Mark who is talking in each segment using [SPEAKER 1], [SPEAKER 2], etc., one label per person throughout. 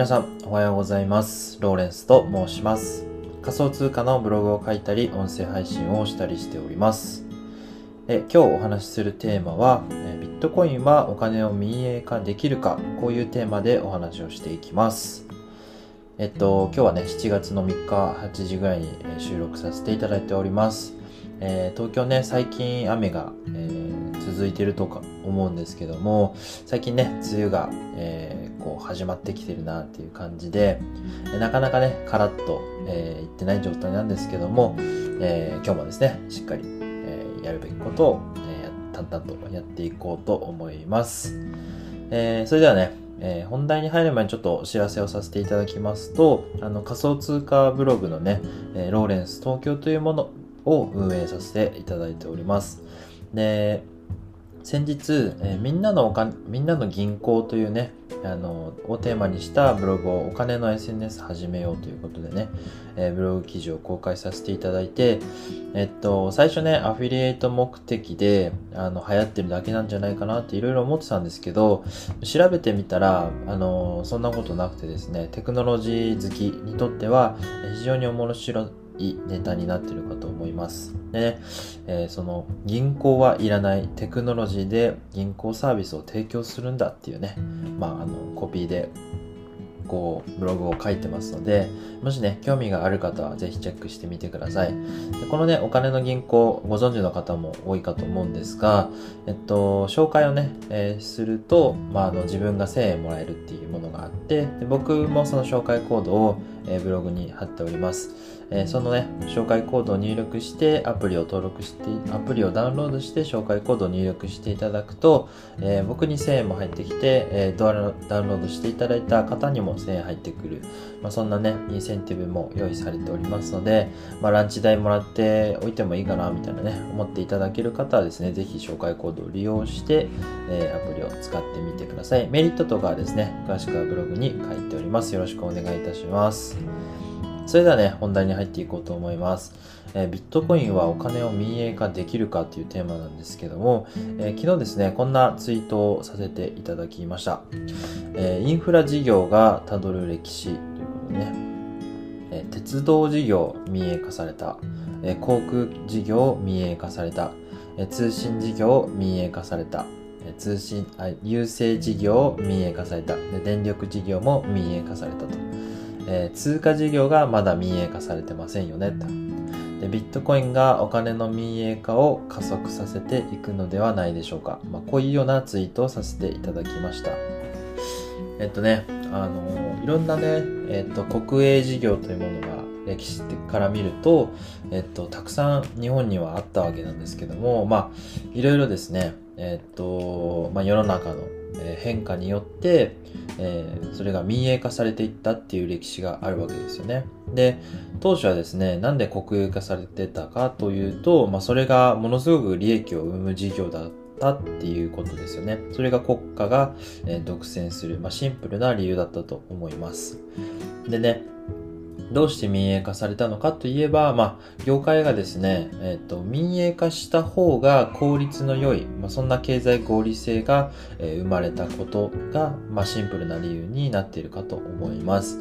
[SPEAKER 1] 皆さんおはようございます。ローレンスと申します。仮想通貨のブログを書いたり音声配信をしたりしております。え今日お話しするテーマはビットコインはお金を民営化できるかこういうテーマでお話をしていきます。えっと今日はね7月の3日8時ぐらいに収録させていただいております。えー、東京ね最近雨が、えー、続いてるとか思うんですけども最近ね梅雨が、えー、こう始まってきてるなっていう感じでなかなかねカラッと、えー、いってない状態なんですけども、えー、今日もですねしっかり、えー、やるべきことを、えー、淡々とやっていこうと思います、えー、それではねえー、本題に入る前にちょっとお知らせをさせていただきますと、あの仮想通貨ブログのね、え、ローレンス東京というものを運営させていただいております。で、先日、えー、みんなのお金、みんなの銀行というね、あの、をテーマにしたブログをお金の SNS 始めようということでね、えー、ブログ記事を公開させていただいて、えっと、最初ね、アフィリエイト目的で、あの、流行ってるだけなんじゃないかなっていろいろ思ってたんですけど、調べてみたら、あの、そんなことなくてですね、テクノロジー好きにとっては、非常に面白いいネタになってるかと思います。ね、えー、その銀行はいらないテクノロジーで銀行サービスを提供するんだっていうね、まあ、あのコピーでこうブログを書いてますのでもしね興味がある方はぜひチェックしてみてください。でこのねお金の銀行ご存知の方も多いかと思うんですがえっと紹介をね、えー、すると、まあ、あの自分が1000円もらえるっていうものがあってで僕もその紹介コードを、え、ブログに貼っておりますえ、そのね、紹介コードを入力してアプリを登録して、アプリをダウンロードして紹介コードを入力していただくと、え、僕に1000円も入ってきて、えー、ダウンロードしていただいた方にも1000円入ってくる。まあ、そんなね、インセンティブも用意されておりますので、まあ、ランチ代もらっておいてもいいかな、みたいなね、思っていただける方はですね、ぜひ紹介コードを利用して、えアプリを使ってみてください。メリットとかはですね、詳しくはブログに書いております。よろしくお願いいたします。それではね、本題に入っていこうと思います。えー、ビットコインはお金を民営化できるかというテーマなんですけども、えー、昨日ですね、こんなツイートをさせていただきました。えー、インフラ事業がたどる歴史ということでね、え鉄道事業民営化された、え航空事業民営化された、え通信事業民営化された、通信あ郵政事業民営化されたで電力事業も民営化されたと。えー、通貨事業がまだ民営化されてませんよねと。でビットコインがお金の民営化を加速させていくのではないでしょうか、まあ、こういうようなツイートをさせていただきました。えっとねあのいろんなね、えっと、国営事業というものが歴史から見ると、えっと、たくさん日本にはあったわけなんですけどもまあいろいろですねえっと、まあ、世の中の変化によって、えー、それが民営化されていったっていう歴史があるわけですよね。で、当初はですね、なんで国有化されてたかというと、まあ、それがものすごく利益を生む事業だったっていうことですよね。それが国家が、え、独占する、まあ、シンプルな理由だったと思います。でね、どうして民営化されたのかといえば、まあ、業界がですね、えっ、ー、と、民営化した方が効率の良い、まあ、そんな経済合理性が、えー、生まれたことが、まあ、シンプルな理由になっているかと思います。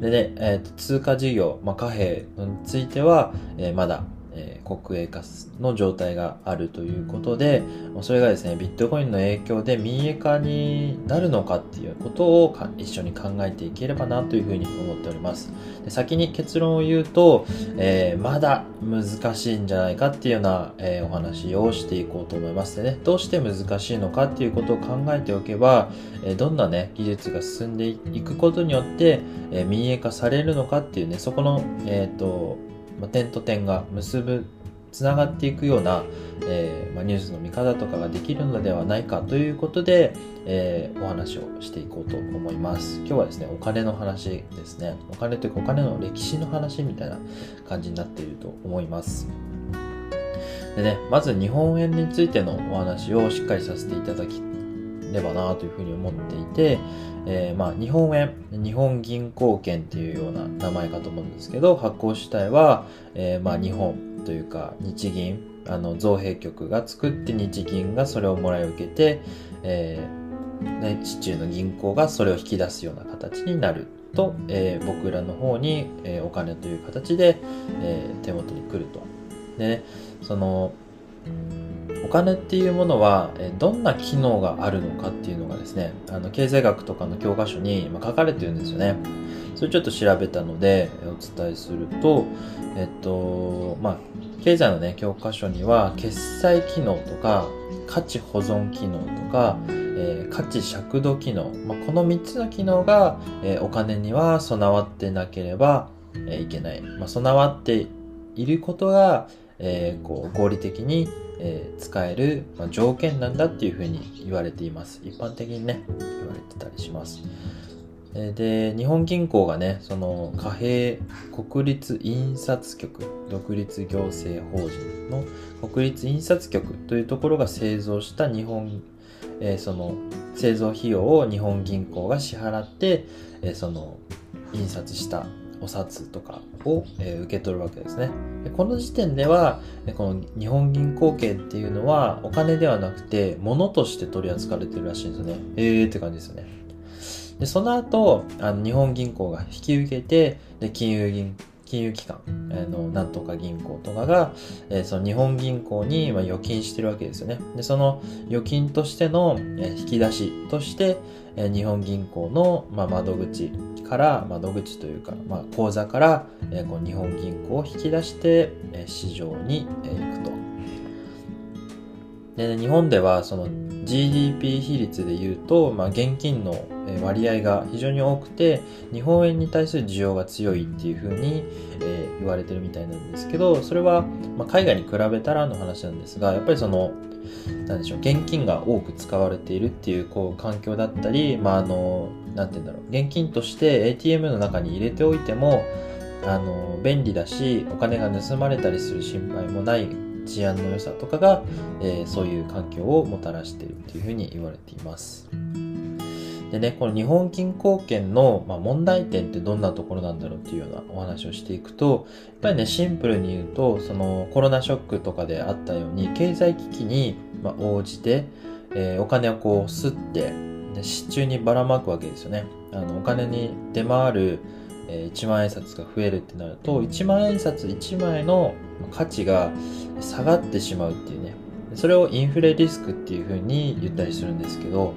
[SPEAKER 1] でね、えっ、ー、と、通貨事業、まあ、貨幣については、え、まだ、えー、国営化の状態があるということで、それがですね、ビットコインの影響で民営化になるのかっていうことを一緒に考えていければなというふうに思っております。で先に結論を言うと、えー、まだ難しいんじゃないかっていうような、えー、お話をしていこうと思いますでね。どうして難しいのかっていうことを考えておけば、えどんなね、技術が進んでいくことによって、え民営化されるのかっていうね、そこの、えっ、と、まあ、点と点が結ぶつながっていくような、えー、まあ、ニュースの見方とかができるのではないかということで、えー、お話をしていこうと思います。今日はですね、お金の話ですね。お金というかお金の歴史の話みたいな感じになっていると思います。でね、まず日本円についてのお話をしっかりさせていただきればなというふうに思っていて、えー、まあ日本円、日本銀行券っていうような名前かと思うんですけど、発行主体は、えー、まあ日本というか日銀、あの造幣局が作って日銀がそれをもらい受けて、えーね、市中の銀行がそれを引き出すような形になると、えー、僕らの方に、えー、お金という形で、えー、手元に来ると。で、その、金っていうものは、どんな機能があるのかっていうのがですね、あの、経済学とかの教科書に書かれてるんですよね。それちょっと調べたので、お伝えすると、えっと、まあ、経済のね、教科書には、決済機能とか、価値保存機能とか、えー、価値尺度機能、まあ、この3つの機能が、えー、お金には備わってなければ、え、いけない。まあ、備わっていることが、えー、こう合理的に、えー、使える、まあ、条件なんだっていうふうに言われています。一般的にね、言われてたりします。で、日本銀行がね、その貨幣国立印刷局、独立行政法人の国立印刷局というところが製造した日本、えー、その製造費用を日本銀行が支払って、えー、その印刷したお札とかを、え、受け取るわけですねで。この時点では、この日本銀行券っていうのはお金ではなくて物として取り扱われてるらしいんですよね。えーって感じですよね。で、その後、あの日本銀行が引き受けて、で、金融銀、金融機関、あの、なんとか銀行とかが、えー、その日本銀行に、まあ、預金してるわけですよね。で、その預金としての、え、引き出しとして、え、日本銀行の、まあ、窓口から、窓口というか、まあ、口座から、え、こう日本銀行を引き出して、え、市場に、えー、行くと。で、日本ではその GDP 比率で言うと、まあ、現金の割合が非常に多くて日本円に対する需要が強いっていうふうに、え、言われてるみたいなんですけどそれは、ま、海外に比べたらの話なんですがやっぱりそのなんでしょう現金が多く使われているっていうこう環境だったり、まあ、あのなんて言うんだろう現金として ATM の中に入れておいてもあの便利だしお金が盗まれたりする心配もない治安の良さとかが、えー、そういう環境をもたらしているというふうに言われています。でね、この日本銀行券の、ま、問題点ってどんなところなんだろうっていうようなお話をしていくと、やっぱりね、シンプルに言うと、そのコロナショックとかであったように、経済危機に、ま応じて、えー、お金をこう吸って、で支柱にばらまくわけですよね。あの、お金に出回る、えー、1万円札が増えるってなると、1万円札1枚の価値が下がってしまうっていうね。それをインフレリスクっていうふうに言ったりするんですけど、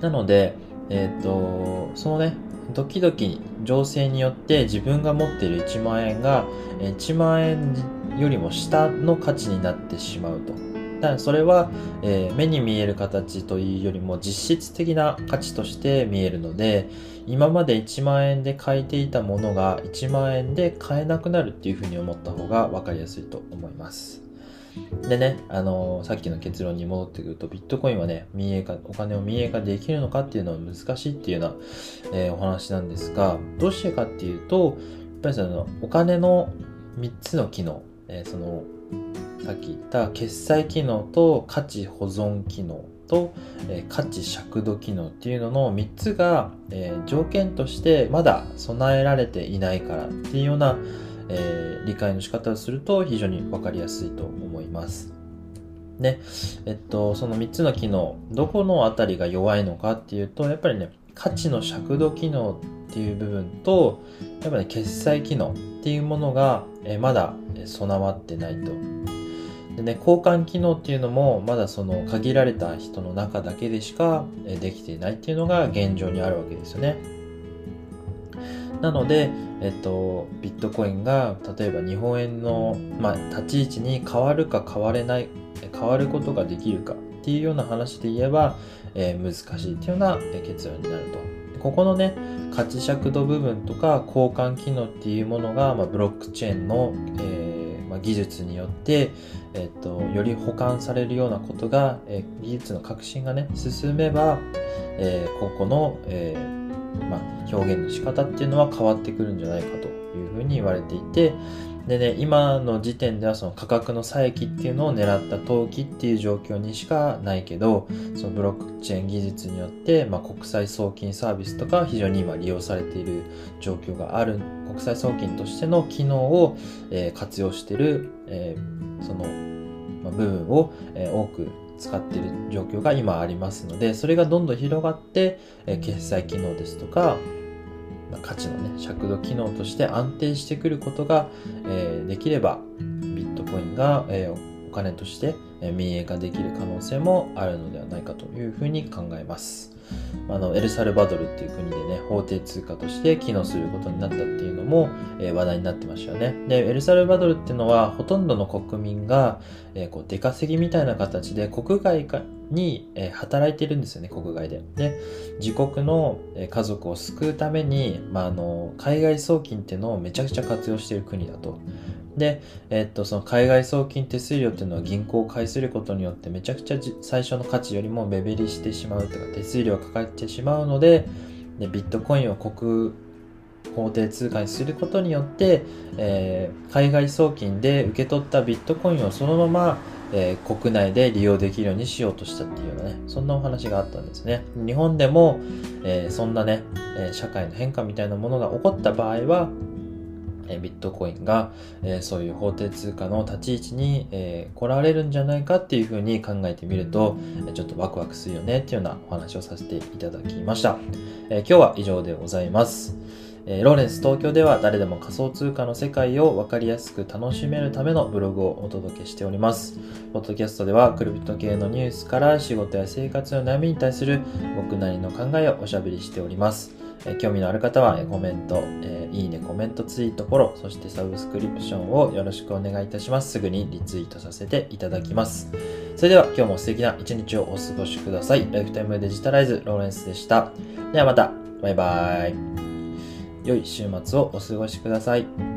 [SPEAKER 1] なので、えっ、ー、と、そのね、時々情勢によって自分が持っている1万円が1万円よりも下の価値になってしまうと。だそれは、えー、目に見える形というよりも実質的な価値として見えるので、今まで1万円で買えていたものが1万円で買えなくなるっていうふうに思った方が分かりやすいと思います。でね、あのー、さっきの結論に戻ってくると、ビットコインはね、民営化、お金を民営化できるのかっていうのは難しいっていうような、えー、お話なんですが、どうしてかっていうと、やっぱりその、お金の3つの機能、えー、その、さっき言った決済機能と価値保存機能と、えー、価値尺度機能っていうのの3つが、えー、条件としてまだ備えられていないからっていうような、えー、理解の仕方をすると非常に分かりやすいと思います。で、えっと、その3つの機能、どこのあたりが弱いのかっていうと、やっぱりね、価値の尺度機能っていう部分と、やっぱり、ね、決済機能っていうものが、えまだ備わってないと。でね、交換機能っていうのも、まだその限られた人の中だけでしかできていないっていうのが現状にあるわけですよね。なので、えっと、ビットコインが例えば日本円の、まあ、立ち位置に変わるか変われない変わることができるかっていうような話で言えば、えー、難しいっていうような結論になると。ここのね、価値尺度部分とか交換機能っていうものが、まあ、ブロックチェーンの、えーまあ、技術によって、えっと、より保管されるようなことが、えー、技術の革新がね、進めば、えー、ここの、えーまあ、表現の仕方っていうのは変わってくるんじゃないかというふうに言われていて、でね、今の時点ではその価格の差益っていうのを狙った投機っていう状況にしかないけど、そのブロックチェーン技術によって、まあ、国際送金サービスとか非常に今利用されている状況がある、国際送金としての機能を、えー、活用している、えー、その、まあ、部分を、えー、多く使っている状況が今ありますので、それがどんどん広がって、え決済機能ですとか、ま価値のね、尺度機能として安定してくることが、えー、できれば、ビットコインが、えー、お金として民営化できる可能性もあるのではないかというふうに考えます。あのエルサルバドルっていう国でね法定通貨として機能することになったっていうのも、えー、話題になってましたよね。でエルサルバドルっていうのはほとんどの国民が、えー、こう出稼ぎみたいな形で国外に、働いてるんですよね国外で。で自国の家族を救うために、まあ、あの海外送金っていうのをめちゃくちゃ活用している国だと。で、えっと、その海外送金手数料っていうのは銀行を介することによってめちゃくちゃ最初の価値よりも目減りしてしまうというか手数料がかかってしまうのででビットコインを国法定通貨にすることによって、えー、海外送金で受け取ったビットコインをそのまま、えー、国内で利用できるようにしようとしたっていうようなね、そんなお話があったんですね。日本でも、えー、そんなね、え社会の変化みたいなものが起こった場合は、えビットコインが、えそういう法定通貨の立ち位置に、え来られるんじゃないかっていうふうに考えてみると、えちょっとワクワクするよねっていうようなお話をさせていただきました。え今日は以上でございます。えローレンス東京では誰でも仮想通貨の世界を分かりやすく楽しめるためのブログをお届けしております。ポッドキャストではクリプト系のニュースから仕事や生活の悩みに対する僕なりの考えをおしゃべりしております。え興味のある方はコメント、えいいね、コメント、ツイート、フォロー、そしてサブスクリプションをよろしくお願いいたします。すぐにリツイートさせていただきます。それでは今日も素敵な一日をお過ごしください。ライフタイムデジタライズローレンスでした。ではまた。バイバイ。良い週末をお過ごしください。